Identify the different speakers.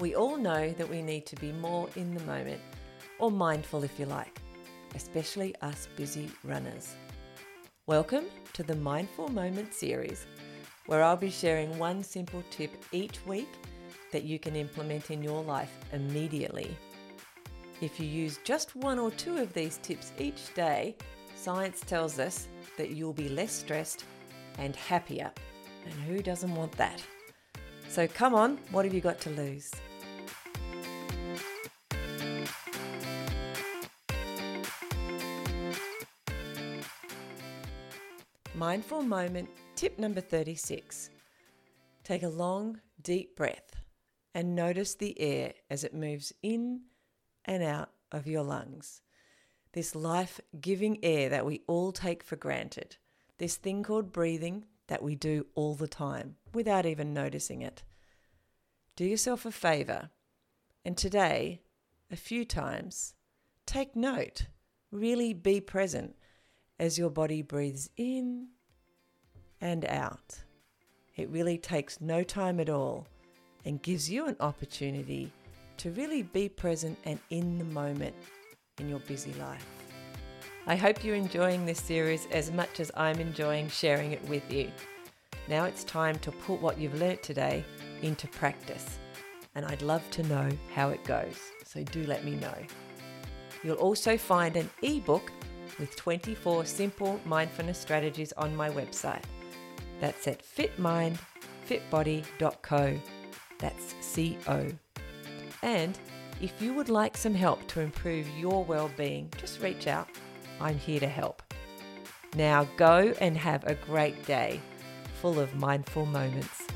Speaker 1: We all know that we need to be more in the moment, or mindful if you like, especially us busy runners. Welcome to the Mindful Moment series, where I'll be sharing one simple tip each week that you can implement in your life immediately. If you use just one or two of these tips each day, science tells us that you'll be less stressed and happier. And who doesn't want that? So come on, what have you got to lose? Mindful moment tip number 36. Take a long, deep breath and notice the air as it moves in and out of your lungs. This life giving air that we all take for granted. This thing called breathing that we do all the time without even noticing it. Do yourself a favor and today, a few times, take note. Really be present as your body breathes in and out. It really takes no time at all and gives you an opportunity to really be present and in the moment in your busy life. I hope you're enjoying this series as much as I'm enjoying sharing it with you. Now it's time to put what you've learnt today into practice, and I'd love to know how it goes, so do let me know. You'll also find an ebook with 24 simple mindfulness strategies on my website. That's at fitmindfitbody.co. That's C O. And if you would like some help to improve your well-being, just reach out. I'm here to help. Now go and have a great day full of mindful moments.